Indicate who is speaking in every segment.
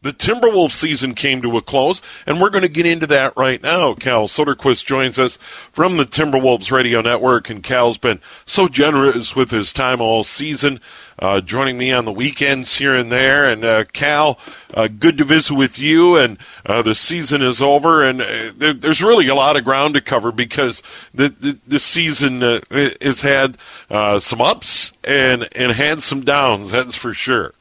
Speaker 1: The Timberwolves season came to a close, and we're going to get into that right now. Cal Soderquist joins us from the Timberwolves Radio Network, and Cal's been so generous with his time all season, uh, joining me on the weekends here and there. And uh, Cal, uh, good to visit with you. And uh, the season is over, and uh, there, there's really a lot of ground to cover because the the, the season uh, has had some ups and and had some downs. That's for sure.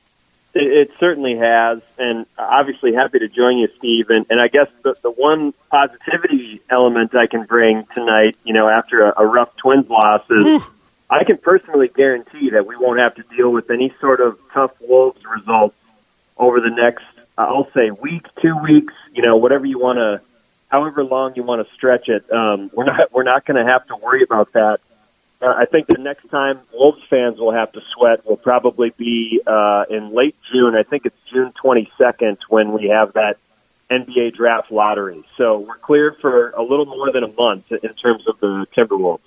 Speaker 2: It, it certainly has, and obviously happy to join you, Steve. And, and I guess the, the one positivity element I can bring tonight, you know, after a, a rough Twins loss is. I can personally guarantee that we won't have to deal with any sort of tough Wolves results over the next, I'll say, week, two weeks, you know, whatever you want to, however long you want to stretch it. Um, we're not we're not going to have to worry about that uh, I think the next time Wolves fans will have to sweat will probably be uh, in late June. I think it's June 22nd when we have that NBA draft lottery. So we're clear for a little more than a month in terms of the Timberwolves.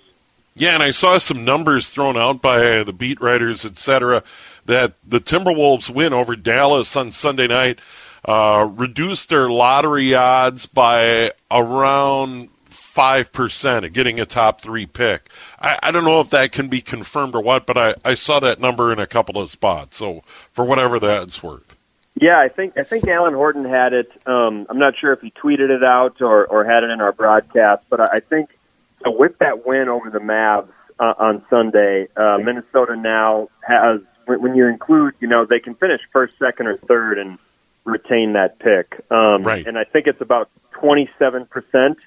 Speaker 1: Yeah, and I saw some numbers thrown out by the beat writers, etc., that the Timberwolves win over Dallas on Sunday night uh, reduced their lottery odds by around 5% of getting a top three pick. I, I, don't know if that can be confirmed or what, but I, I saw that number in a couple of spots. So for whatever that's worth.
Speaker 2: Yeah, I think I think Alan Horton had it. Um, I'm not sure if he tweeted it out or, or had it in our broadcast, but I, I think with that win over the Mavs uh, on Sunday, uh, Minnesota now has when you include, you know, they can finish first, second, or third and retain that pick. Um,
Speaker 1: right.
Speaker 2: And I think it's about 27 percent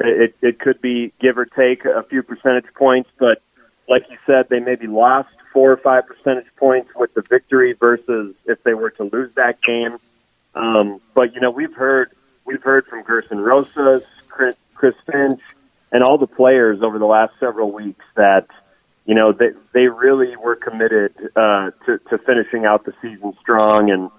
Speaker 2: it, it could be give or take a few percentage points, but like you said, they maybe lost four or five percentage points with the victory versus if they were to lose that game. Um, but you know, we've heard we've heard from Gersson Rosas, Chris, Chris Finch, and all the players over the last several weeks that you know they they really were committed uh, to to finishing out the season strong and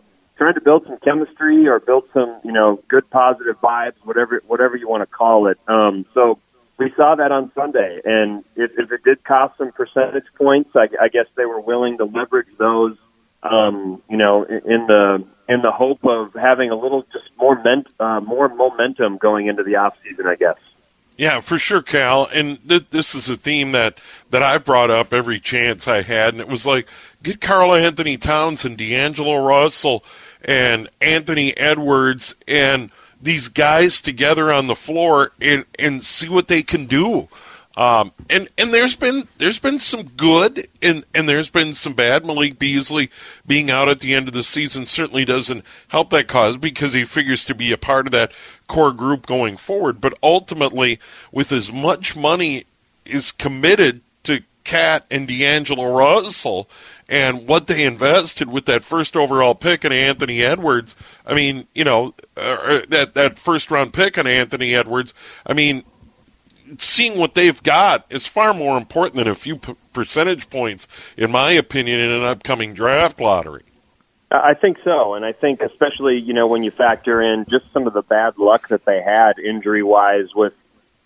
Speaker 2: trying to build some chemistry or build some, you know, good positive vibes, whatever whatever you want to call it. Um, so we saw that on Sunday, and if, if it did cost some percentage points, I, I guess they were willing to leverage those, um, you know, in the in the hope of having a little just more ment, uh, more momentum going into the off season, I guess.
Speaker 1: Yeah, for sure, Cal. And th- this is a theme that, that I've brought up every chance I had. And it was like, get Karl-Anthony Towns and D'Angelo Russell and Anthony Edwards and these guys together on the floor and, and see what they can do. Um, and and there's been there's been some good and and there's been some bad. Malik Beasley being out at the end of the season certainly doesn't help that cause because he figures to be a part of that core group going forward. But ultimately, with as much money is committed to KAT and D'Angelo Russell and what they invested with that first overall pick and Anthony Edwards. I mean, you know, uh, that that first round pick in Anthony Edwards. I mean, seeing what they've got is far more important than a few p- percentage points, in my opinion, in an upcoming draft lottery.
Speaker 2: I think so, and I think especially you know when you factor in just some of the bad luck that they had injury wise with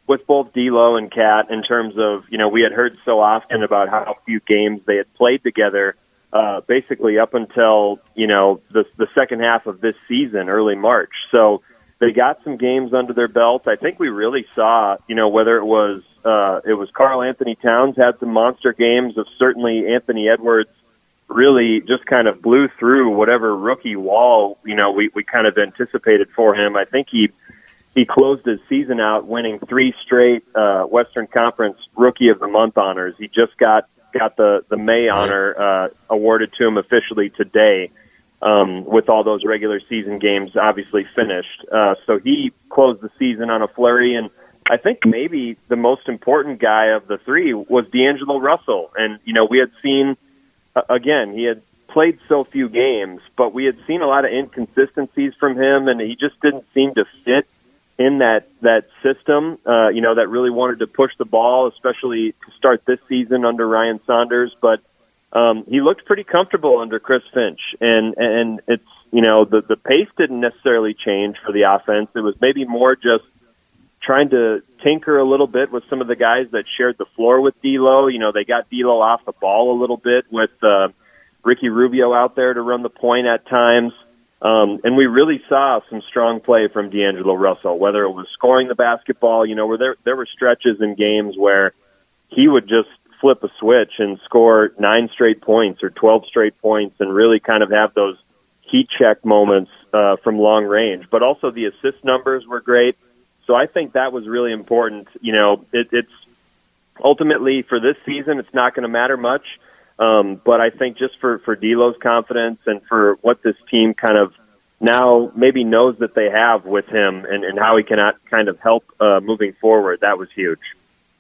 Speaker 2: with both D'Lo and KAT in terms of you know we had heard so often about how few games they had played together, uh, basically up until you know the the second half of this season, early March. So they got some games under their belt. I think we really saw, you know, whether it was uh, it was Karl-Anthony Towns had some monster games of certainly Anthony Edwards really just kind of blew through whatever rookie wall, you know, we, we kind of anticipated for him. I think he he closed his season out winning three straight uh, Western Conference Rookie of the Month honors. He just got got the the May honor uh, awarded to him officially today um, with all those regular season games obviously finished. Uh, so he closed the season on a flurry, and I think maybe the most important guy of the three was D'Angelo Russell. And you know, we had seen uh, again he had played so few games, but we had seen a lot of inconsistencies from him, and he just didn't seem to fit in that that system. Uh, you know, that really wanted to push the ball, especially to start this season under Ryan Saunders. But um, he looked pretty comfortable under Chris Finch, and and it's you know the the pace didn't necessarily change for the offense. It was maybe more just trying to tinker a little bit with some of the guys that shared the floor with D'Lo. You know, they got D'Lo off the ball a little bit with uh, Ricky Rubio out there to run the point at times. Um, and we really saw some strong play from D'Angelo Russell, whether it was scoring the basketball, you know, where there, there were stretches in games where he would just flip a switch and score nine straight points or 12 straight points and really kind of have those heat check moments uh, from long range. But also the assist numbers were great. So I think that was really important. You know, it, it's ultimately for this season, it's not going to matter much. Um, but I think just for, for D'Lo's confidence and for what this team kind of now maybe knows that they have with him and, and how he can kind of help uh, moving forward, that was huge.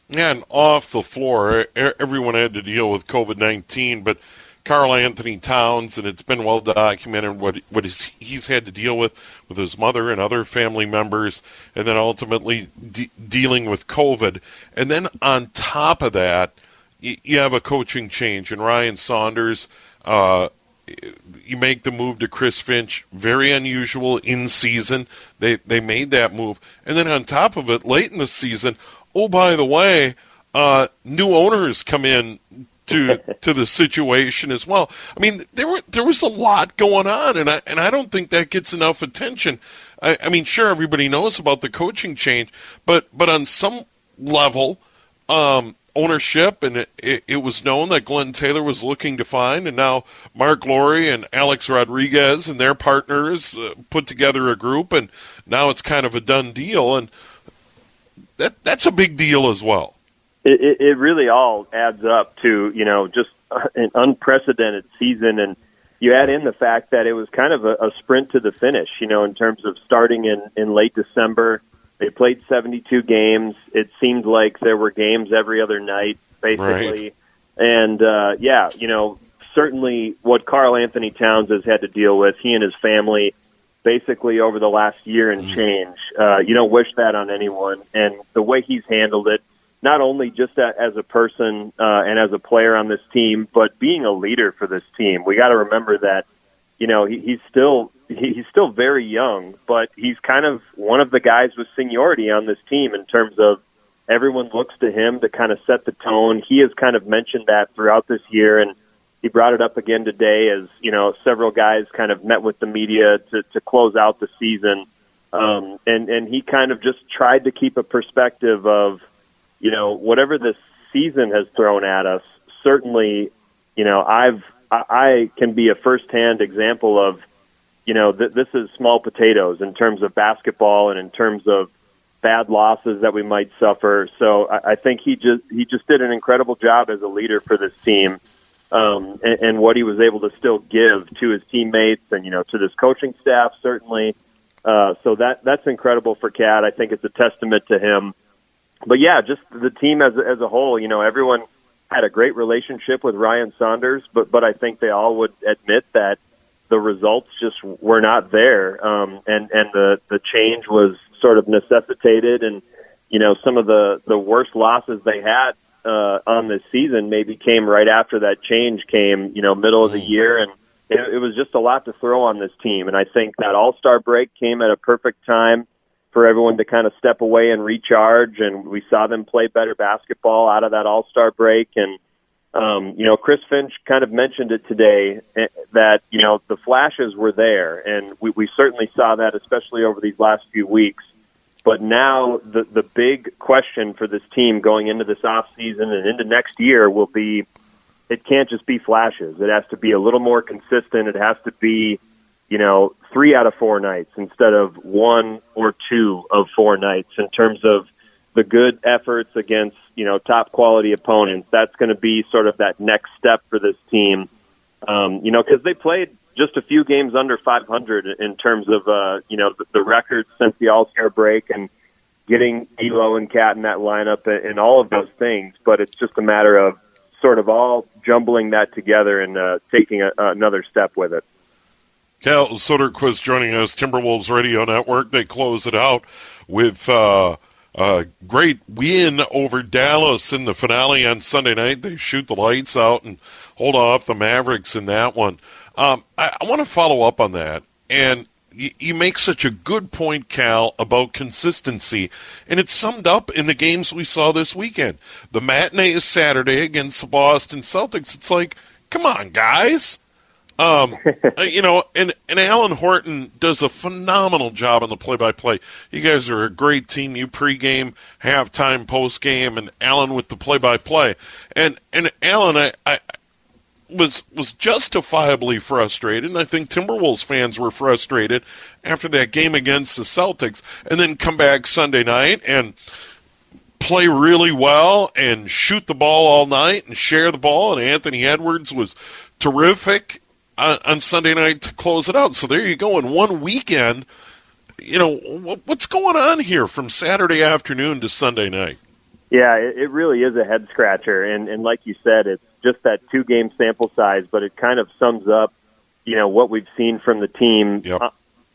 Speaker 1: And off the floor, everyone had to deal with COVID 19, but Karl-Anthony Towns, and it's been well documented what what he's had to deal with with his mother and other family members, and then ultimately de- dealing with COVID. And then on top of that, you, you have a coaching change, and Ryan Saunders. Uh, you make the move to Chris Finch, very unusual in season. They they made that move, and then on top of it, late in the season, oh by the way, uh, new owners come in to to the situation as well. I mean, there were there was a lot going on, and I and I don't think that gets enough attention. I, I mean, sure, everybody knows about the coaching change, but but on some level, um, ownership, and it, it, it, was known that Glenn Taylor was looking to find, and now Mark Lore and Alex Rodriguez and their partners uh, put together a group, and now it's kind of a done deal, and that that's a big deal as well
Speaker 2: it, it, it really all adds up to you know just an unprecedented season, and you add in the fact that it was kind of a, a sprint to the finish. You know, in terms of starting in in late December, they played 72 games. It seemed like there were games every other night, basically. Right. And uh, yeah, you know, certainly what Karl-Anthony Towns has had to deal with, he and his family, basically over the last year and mm. change. Uh, you don't wish that on anyone, and the way he's handled it not only just as a person uh, and as a player on this team, but being a leader for this team. We got to remember that, you know, he, he's still he, he's still very young, but he's kind of one of the guys with seniority on this team in terms of everyone looks to him to kind of set the tone. He has kind of mentioned that throughout this year, and he brought it up again today as you know several guys kind of met with the media to to close out the season. Um, and and he kind of just tried to keep a perspective of you know, whatever this season has thrown at us, certainly, you know, I've I can be a firsthand example of, you know, th- this is small potatoes in terms of basketball and in terms of bad losses that we might suffer. So I, I think he just he just did an incredible job as a leader for this team, um, and, and what he was able to still give to his teammates and you know to this coaching staff certainly. Uh, so that that's incredible for KAT. I think it's a testament to him but yeah, just the team as as a whole, you know, everyone had a great relationship with Ryan Saunders, but but I think they all would admit that the results just were not there, um, and and the the change was sort of necessitated, and you know some of the the worst losses they had uh, on this season maybe came right after that change came, you know, middle of the year, and it, it was just a lot to throw on this team, and I think that All Star break came at a perfect time for everyone to kind of step away and recharge. And we saw them play better basketball out of that All Star break. And um, you know, Chris Finch kind of mentioned it today eh, that you know the flashes were there, and we, we certainly saw that, especially over these last few weeks. But now the the big question for this team going into this off season and into next year will be it can't just be flashes. It has to be a little more consistent. It has to be you know, three out of four nights instead of one or two of four nights in terms of the good efforts against, you know, top quality opponents. That's going to be sort of that next step for this team. Um, you know, because they played just a few games under 500 in terms of, uh, you know, the, the records since the All Star break and getting D'Lo and KAT in that lineup and, and all of those things. But it's just a matter of sort of all jumbling that together and uh, taking a, another step with it.
Speaker 1: Cal Soderquist joining us, Timberwolves Radio Network. They close it out with uh, a great win over Dallas in the finale on Sunday night. They shoot the lights out and hold off the Mavericks in that one. Um, I, I want to follow up on that. And you, you make such a good point, Cal, about consistency, and it's summed up in the games we saw this weekend. The matinee is Saturday against the Boston Celtics. It's like, come on, guys. Um, uh, you know, and and Alan Horton does a phenomenal job on the play-by-play. You guys are a great team. You pregame, halftime, postgame, and Alan with the play-by-play. And and Alan, I, I was was justifiably frustrated, and I think Timberwolves fans were frustrated after that game against the Celtics, and then come back Sunday night and play really well and shoot the ball all night and share the ball. And Anthony Edwards was terrific on, on Sunday night to close it out. So there you go. In one weekend, you know what's going on here from Saturday afternoon to Sunday night.
Speaker 2: Yeah, it, it really is a head scratcher, and and like you said, it's just that two game sample size, but it kind of sums up, you know, what we've seen from the team
Speaker 1: yep.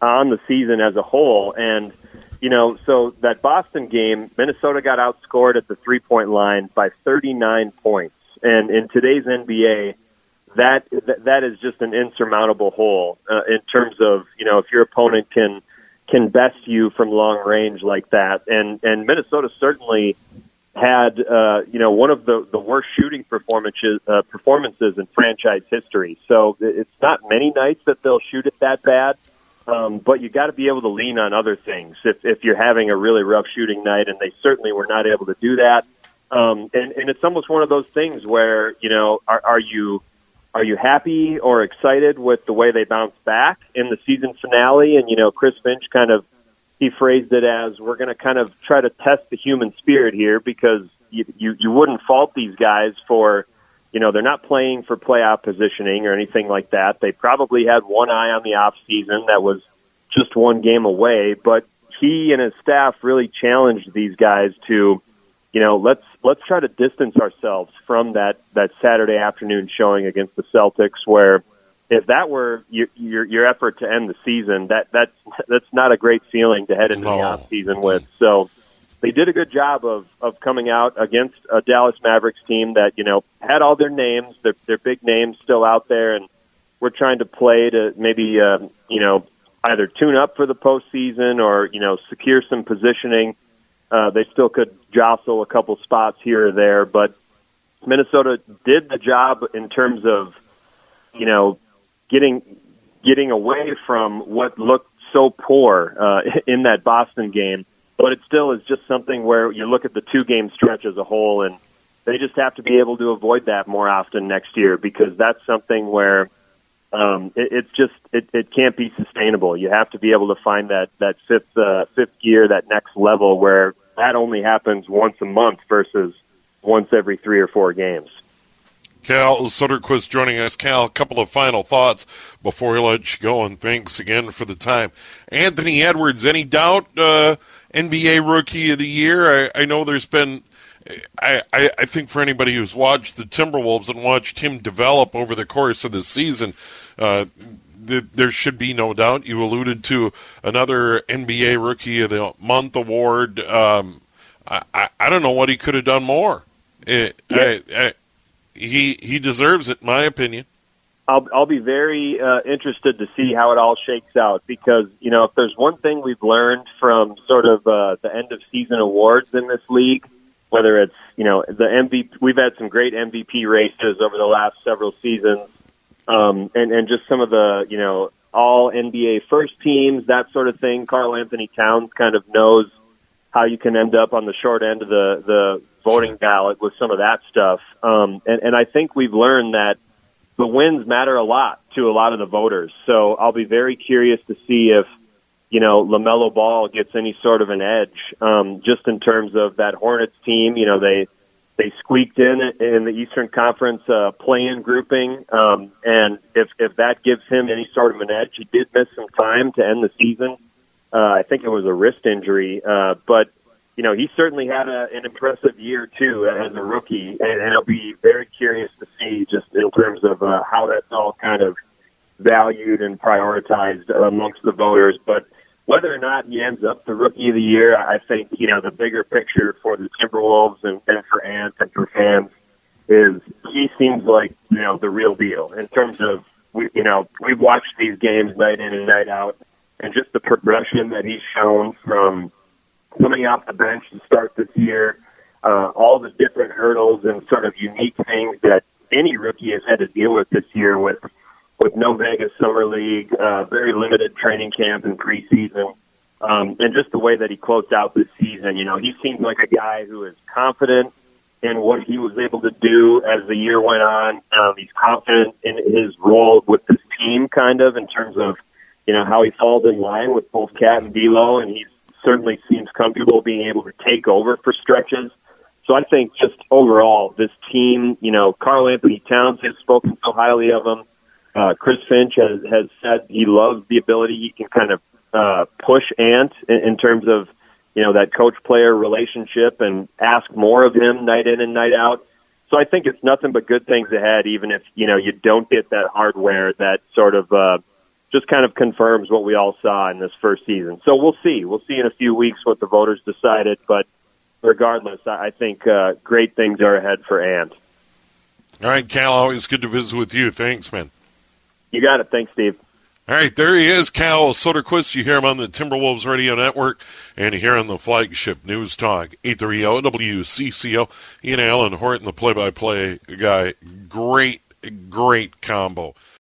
Speaker 2: on the season as a whole. And, you know, so that Boston game, Minnesota got outscored at the three point line by 39 points. And in today's NBA, that that is just an insurmountable hole uh, in terms of you know if your opponent can can best you from long range like that and and Minnesota certainly had uh, you know one of the the worst shooting performances uh, performances in franchise history. So it's not many nights that they'll shoot it that bad, um, but you got to be able to lean on other things if if you're having a really rough shooting night, and they certainly were not able to do that. Um, and and it's almost one of those things where you know are, are you are you happy or excited with the way they bounced back in the season finale? And you know Chris Finch kind of he phrased it as we're going to kind of try to test the human spirit here because you, you you wouldn't fault these guys for you know they're not playing for playoff positioning or anything like that. They probably had one eye on the off season that was just one game away, but he and his staff really challenged these guys to you know let's let's try to distance ourselves from that that Saturday afternoon showing against the Celtics where if that were your, your your effort to end the season, that that's that's not a great feeling to head into no. the off season with. So they did a good job of of coming out against a Dallas Mavericks team that you know had all their names, their their big names still out there, and we're trying to play to maybe uh, you know either tune up for the postseason or you know secure some positioning. Uh, they still could jostle a couple spots here or there, but Minnesota did the job in terms of you know getting getting away from what looked so poor uh, in that Boston game. But it still is just something where you look at the two game stretch as a whole, and they just have to be able to avoid that more often next year because that's something where um, it, it's just it, it can't be sustainable. You have to be able to find that that fifth uh, fifth gear, that next level where that only happens once a month versus once every three or four games.
Speaker 1: Cal Soderquist joining us. Cal, a couple of final thoughts before we let you go, and thanks again for the time. Anthony Edwards, any doubt uh, NBA Rookie of the Year? I, I know there's been, I, I, I, think for anybody who's watched the Timberwolves and watched him develop over the course of the season, uh, th- there should be no doubt. You alluded to another NBA Rookie of the Month award. Um, I, I, I don't know what he could have done more. It, yeah. I, he he deserves it, in my opinion.
Speaker 2: I'll I'll be very uh, interested to see how it all shakes out because you know if there's one thing we've learned from sort of uh, the end of season awards in this league, whether it's you know the MVP, we've had some great MVP races over the last several seasons, um, and and just some of the you know all NBA first teams that sort of thing. Karl-Anthony Towns kind of knows how you can end up on the short end of the the voting ballot with some of that stuff. Um, and, and I think we've learned that the wins matter a lot to a lot of the voters. So I'll be very curious to see if, you know, LaMelo Ball gets any sort of an edge, um, just in terms of that Hornets team. You know, they, they squeaked in in the Eastern Conference uh, play-in grouping, um, and if if that gives him any sort of an edge, he did miss some time to end the season. Uh, I think it was a wrist injury, uh, but you know, he certainly had a, an impressive year too as a rookie, and, and I'll be very curious to see just in terms of uh, how that's all kind of valued and prioritized amongst the voters. But whether or not he ends up the rookie of the year, I think you know the bigger picture for the Timberwolves and, and for Ant and for fans is he seems like you know the real deal in terms of we you know we've watched these games night in and night out, and just the progression that he's shown from coming off the bench to start this year, uh, all the different hurdles and sort of unique things that any rookie has had to deal with this year with with no Vegas summer league, uh, very limited training camp and preseason, um, and just the way that he closed out this season. You know, he seems like a guy who is confident in what he was able to do as the year went on. Um, he's confident in his role with this team, kind of in terms of you know how he falls in line with both KAT and D'Lo, and he certainly seems comfortable being able to take over for stretches. So I think just overall, this team, you know, Karl-Anthony Towns has spoken so highly of him. Uh, Chris Finch has, has said he loves the ability he can kind of uh, push Ant in, in terms of, you know, that coach player relationship and ask more of him night in and night out. So I think it's nothing but good things ahead, even if, you know, you don't get that hardware that sort of, uh, just kind of confirms what we all saw in this first season. So we'll see. We'll see in a few weeks what the voters decided, but regardless, I think uh, great things are ahead for Ant.
Speaker 1: All right, Cal, always good to visit with you. Thanks, man.
Speaker 2: You got it. Thanks, Steve.
Speaker 1: All right, there he is, Cal Soderquist. You hear him on the Timberwolves Radio Network and here on the flagship News Talk 830 WCCO. Ian Alan Horton, the play-by-play guy. Great, great combo.